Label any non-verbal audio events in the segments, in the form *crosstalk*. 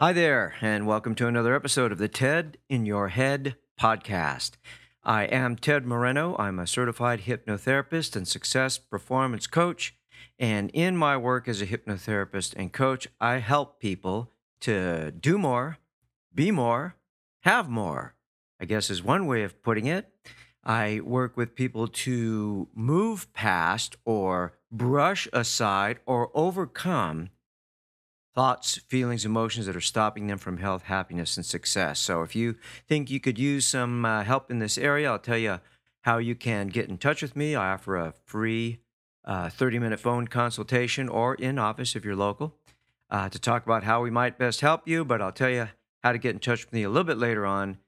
Hi there, and welcome to another episode of the TED in Your Head podcast. I am Ted Moreno. I'm a certified hypnotherapist and success performance coach. And in my work as a hypnotherapist and coach, I help people to do more, be more, have more, I guess is one way of putting it. I work with people to move past or brush aside or overcome thoughts, feelings, emotions that are stopping them from health, happiness, and success. So if you think you could use some uh, help in this area, I'll tell you how you can get in touch with me. I offer a free 30 uh, phone consultation or in office if you're local uh, to talk about how we might best help you. But I'll tell you how to get in touch with me a little bit later on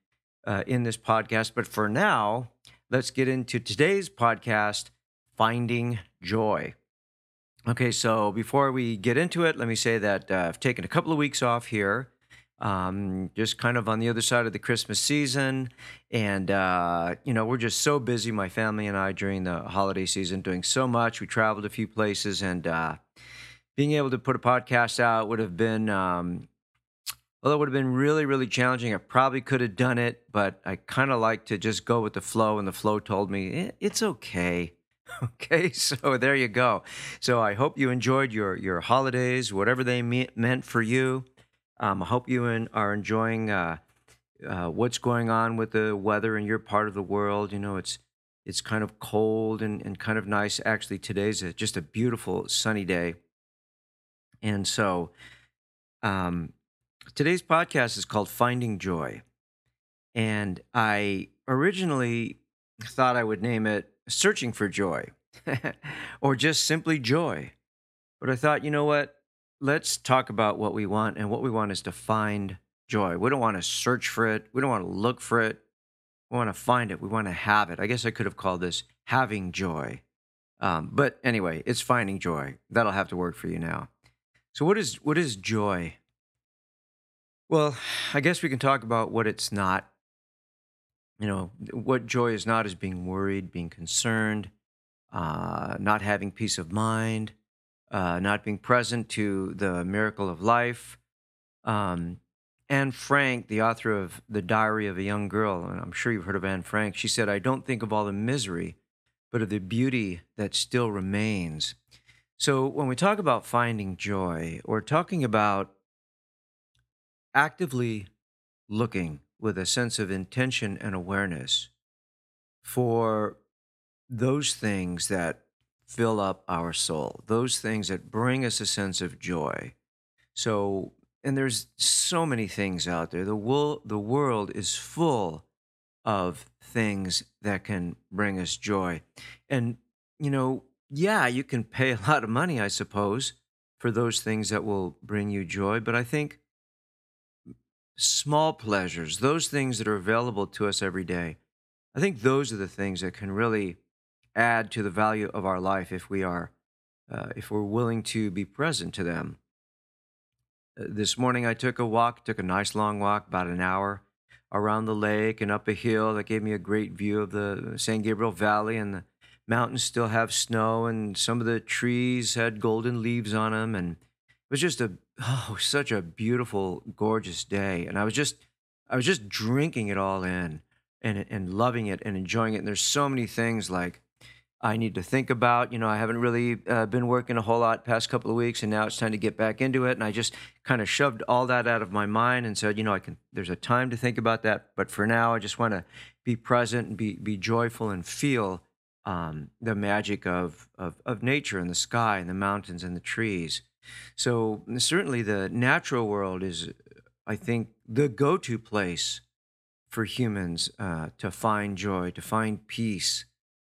uh, in this podcast. But for now, let's get into today's podcast Finding Joy. Okay, so before we get into it, let me say that uh, I've taken a couple of weeks off here, um, just kind of on the other side of the Christmas season. And, uh, you know, we're just so busy, my family and I, during the holiday season, doing so much. We traveled a few places, and uh, being able to put a podcast out would have been, um, well, it would have been really, really challenging. I probably could have done it, but I kind of like to just go with the flow, and the flow told me eh, it's okay *laughs* Okay, so there you go. So I hope you enjoyed your your holidays, whatever they me- meant for you. Um, I hope you in, are enjoying uh, uh, what's going on with the weather in your part of the world. You know, it's it's kind of cold and, and kind of nice. Actually, today's a, just a beautiful sunny day. And so, um, today's podcast is called Finding Joy. And I originally thought I would name it searching for joy *laughs* or just simply joy. But I thought, you know what? Let's talk about what we want. And what we want is to find joy. We don't want to search for it, we don't want to look for it. We want to find it. We want to have it. I guess I could have called this having joy. Um, but anyway, it's finding joy. That'll have to work for you now. So, what is what is joy? Well, I guess we can talk about what it's not you know, what joy is not is being worried, being concerned, uh, not having peace of mind, uh, not being present to the miracle of life. Um, Anne Frank, the author of The Diary of a Young Girl, and I'm sure you've heard of Anne Frank, she said, I don't think of all the misery, but of the beauty that still remains. So when we talk about finding joy, we're talking about actively looking with a sense of intention and awareness for those things that fill up our soul, those things that bring us a sense of joy. So, and there's so many things out there. The, wo- the world is full of things that can bring us joy. And, you know, yeah, you can pay a lot of money, I suppose, for those things that will bring you joy. But I think small pleasures, those things that are available to us every day. I think those are the things that can really add to the value of our life if we are, uh, if we're willing to be present to them. Uh, this morning I took a walk, took a nice long walk, about an hour around the lake and up a hill that gave me a great view of the San Gabriel Valley and the mountains still have snow and some of the trees had golden leaves on them and was just a oh such a beautiful gorgeous day. And i was just i was just drinking it all in and and loving it and enjoying it. And there's so many things like i need to think about you know i haven't really uh, been working a whole lot past couple of weeks and now it's time to get back into it. And i just kind of shoved all that out of my mind and said you know i can there's a time to think about that. But for now i just want to be present and be be joyful and feel um, the magic of, of of nature and the sky and the mountains and the trees so certainly the natural world is, I think, the go-to place for humans uh, to find joy, to find peace,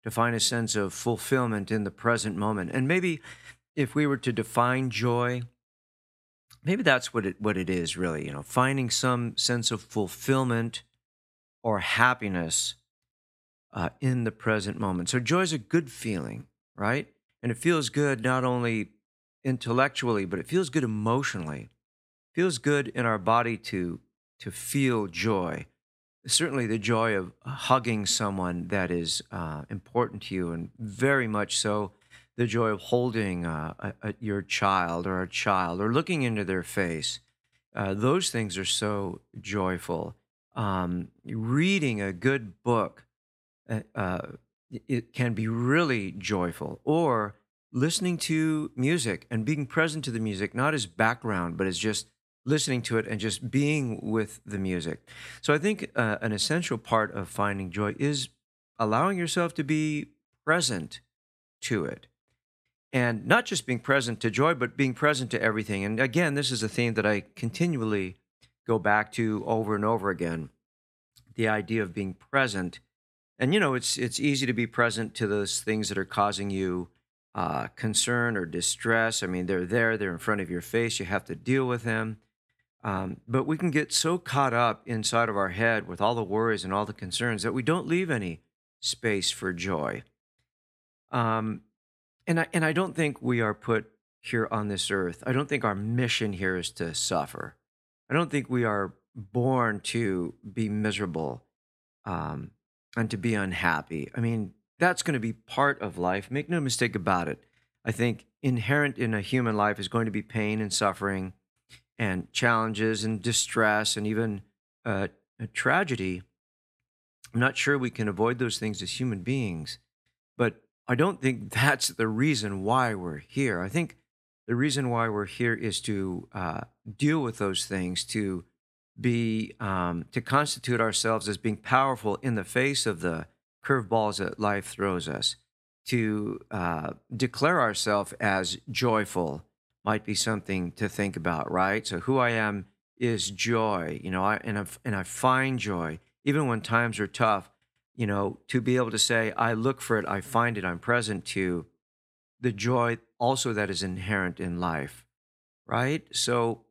to find a sense of fulfillment in the present moment. And maybe if we were to define joy, maybe that's what it what it is really, you know, finding some sense of fulfillment or happiness uh, in the present moment. So joy is a good feeling, right? And it feels good not only intellectually, but it feels good emotionally. It feels good in our body to to feel joy. Certainly, the joy of hugging someone that is uh, important to you, and very much so, the joy of holding uh, a, a, your child or a child or looking into their face. Uh, those things are so joyful. Um, reading a good book uh, uh, it can be really joyful. Or listening to music and being present to the music, not as background, but as just listening to it and just being with the music. So I think uh, an essential part of finding joy is allowing yourself to be present to it. And not just being present to joy, but being present to everything. And again, this is a theme that I continually go back to over and over again the idea of being present and you know it's it's easy to be present to those things that are causing you uh, concern or distress. I mean they're there they're in front of your face you have to deal with them. Um, but we can get so caught up inside of our head with all the worries and all the concerns that we don't leave any space for joy. Um, and I, and I don't think we are put here on this earth. I don't think our mission here is to suffer. I don't think we are born to be miserable um, and to be unhappy. I mean, that's going to be part of life. Make no mistake about it. I think inherent in a human life is going to be pain and suffering and challenges and distress and even uh, a tragedy. I'm not sure we can avoid those things as human beings, but I don't think *laughs* that's the reason why we're here. I think the reason why we're here is to uh, deal with those things, to be um, to constitute ourselves as being powerful in the face of the curveballs that life throws us. To uh, declare ourselves as joyful might be something to think about, right? So who I am is joy, you know, I, and I, and I find joy even when times are tough. You know, to be able to say I look for it, I find it, I'm present to the joy also that is inherent in life, right? So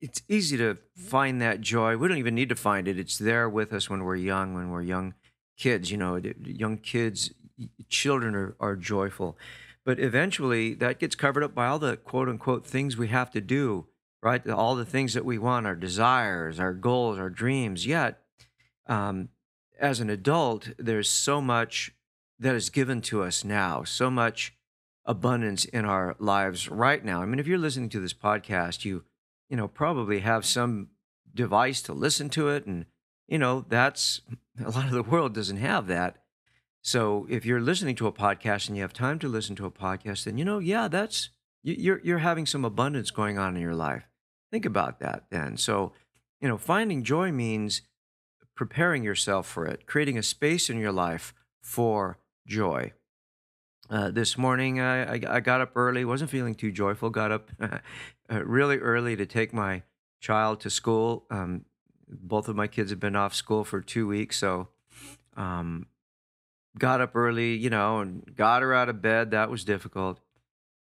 it's easy to find that joy. We don't even need to find it. It's there with us when we're young, when we're young kids. You know, young kids, children are, are joyful. But eventually that gets covered up by all the quote unquote things we have to do, right? All the things that we want, our desires, our goals, our dreams. Yet, um, as an adult, there's so much that is given to us now, so much abundance in our lives right now. I mean, if you're listening to this podcast, you you know, probably have some device to listen to it. And, you know, that's a lot of the world doesn't have that. So if you're listening to a podcast and you have time to listen to a podcast, then, you know, yeah, that's, you're, you're having some abundance going on in your life. Think about that then. So, you know, finding joy means preparing yourself for it, creating a space in your life for joy. Uh, this morning, I, I, I, got up early, wasn't feeling too joyful, got up *laughs* uh, really early to take my child to school. Um, both of my kids have been off school for two weeks, so um, got up early, you know, and got her out of bed. That was difficult.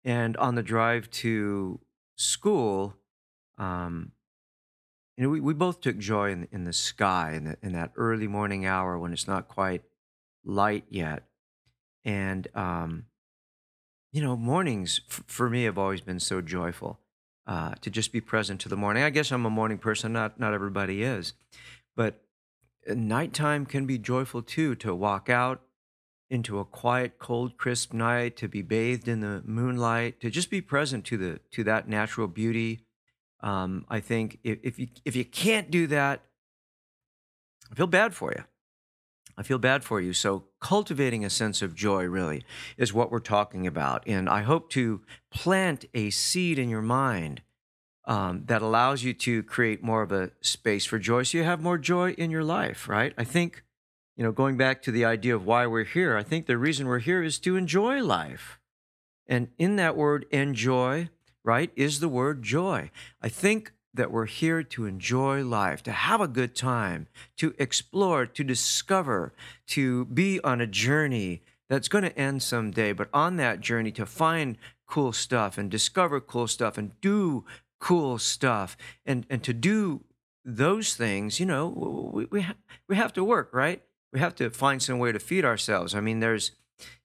And on the drive to school, um, you know, we, we both took joy in, in the sky in, the, in that early morning hour when it's not quite light yet. And, um, you know, mornings f- for me have always been so joyful uh, to just be present to the morning. I guess I'm a morning person, not, not everybody is. But uh, nighttime can be joyful too, to walk out into a quiet, cold, crisp night, to be bathed in the moonlight, to just be present to the to that natural beauty. Um, I think if, if you if you can't do that, I feel bad for you. I feel bad for you. So, cultivating a sense of joy really is what we're talking about. And I hope to plant a seed in your mind um, that allows you to create more of a space for joy so you have more joy in your life, right? I think, you know, going back to the idea of why we're here, I think the reason we're here is to enjoy life. And in that word, enjoy, right, is the word joy. I think that we're here to enjoy life, to have a good time, to explore, to discover, to be on a journey that's going to end someday, but on that journey to find cool stuff and discover cool stuff and do cool stuff. And and to do those things, you know, we we, ha- we have to work, right? We have to find some way to feed ourselves. I mean, there's,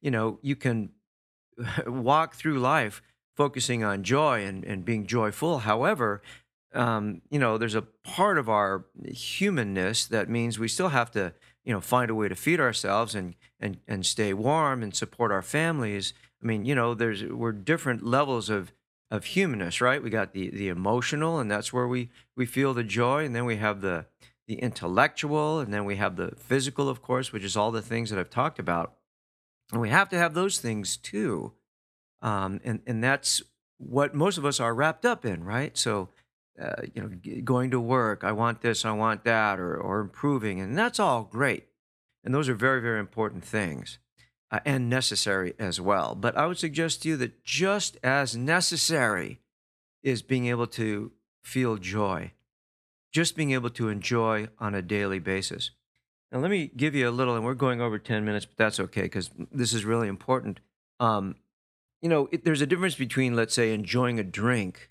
you know, you can *laughs* walk through life focusing on joy and, and being joyful. However, um, you know, there's a part of our humanness that means we still have to, you know, find a way to feed ourselves and and and stay warm and support our families. I mean, you know, there's we're different levels of of humanness, right? We got the the emotional, and that's where we we feel the joy, and then we have the the intellectual, and then we have the physical, of course, which is all the things that I've talked about. And we have to have those things too. Um, and, and that's what most of us are wrapped up in, right? So, uh, you know, going to work, I want this, I want that, or, or improving, and that's all great. And those are very, very important things uh, and necessary as well. But I would suggest to you that just as necessary is being able to feel joy, just being able to enjoy on a daily basis. Now, let me give you a little, and we're going over 10 minutes, but that's okay because this is really important. Um, you know, it, there's a difference between, let's say, enjoying a drink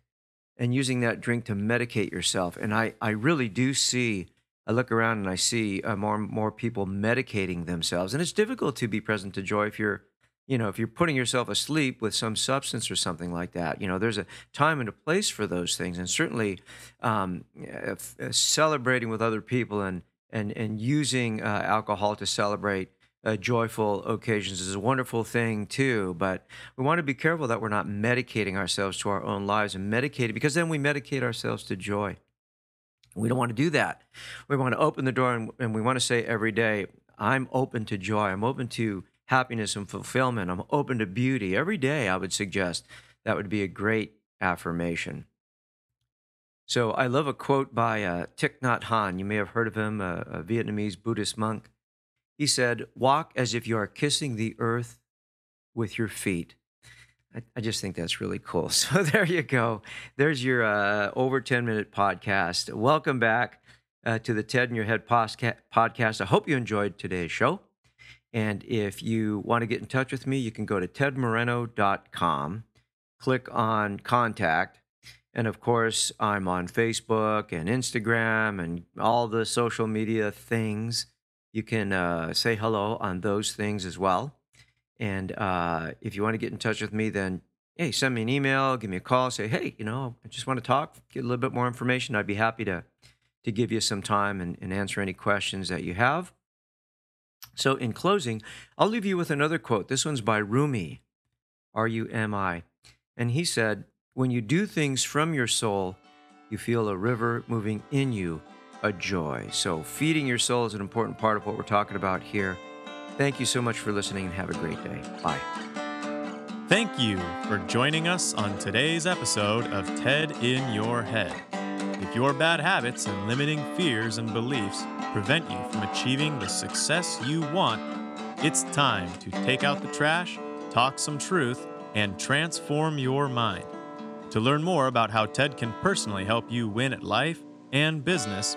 and using that drink to medicate yourself. And I, I really do see, I look around and I see uh, more and more people medicating themselves. And it's difficult to be present to joy if you're, you know, if you're putting yourself asleep with some substance or something like that. You know, there's a time and a place for those things. And certainly um, uh, uh, celebrating with other people and, and, and using uh, alcohol to celebrate uh, joyful occasions is a wonderful thing too. But we want to be careful that we're not medicating ourselves to our own lives and medicating because then we medicate ourselves to joy. We don't want to do that. We want to open the door and, and we want to say every day, I'm open to joy. I'm open to happiness and fulfillment. I'm open to beauty. Every day, I would suggest that would be a great affirmation. So I love a quote by uh, Thich Nhat Hanh. You may have heard of him, a, a Vietnamese Buddhist monk. He said, Walk as if you are kissing the earth with your feet. I, I just think that's really cool. *laughs* So there you go. There's your uh, over 10 minute podcast. Welcome back uh, to the TED in Your Head podcast. I hope you enjoyed today's show. And if you want to get in touch with me, you can go to tedmoreno.com, click on contact. And of course, I'm on Facebook and Instagram and all the social media things. You can uh, say hello on those things as well. And uh, if you want to get in touch with me, then hey, send me an email, give me a call, say, hey, you know, I just want to talk, get a little bit more information. I'd be happy to to give you some time and, and answer any questions that you have. So, in closing, I'll leave you with another quote. This one's by Rumi, R U M I. And he said, When you do things from your soul, you feel a river moving in you, a joy. So, feeding your soul is an important part of what we're talking about here. Thank you so much for listening and have a great day. Bye. Thank you for joining us on today's episode of TED in Your Head. If your bad habits and limiting fears and beliefs prevent you from achieving the success you want, it's time to take out the trash, talk some truth, and transform your mind. To learn more about how TED can personally help you win at life and business,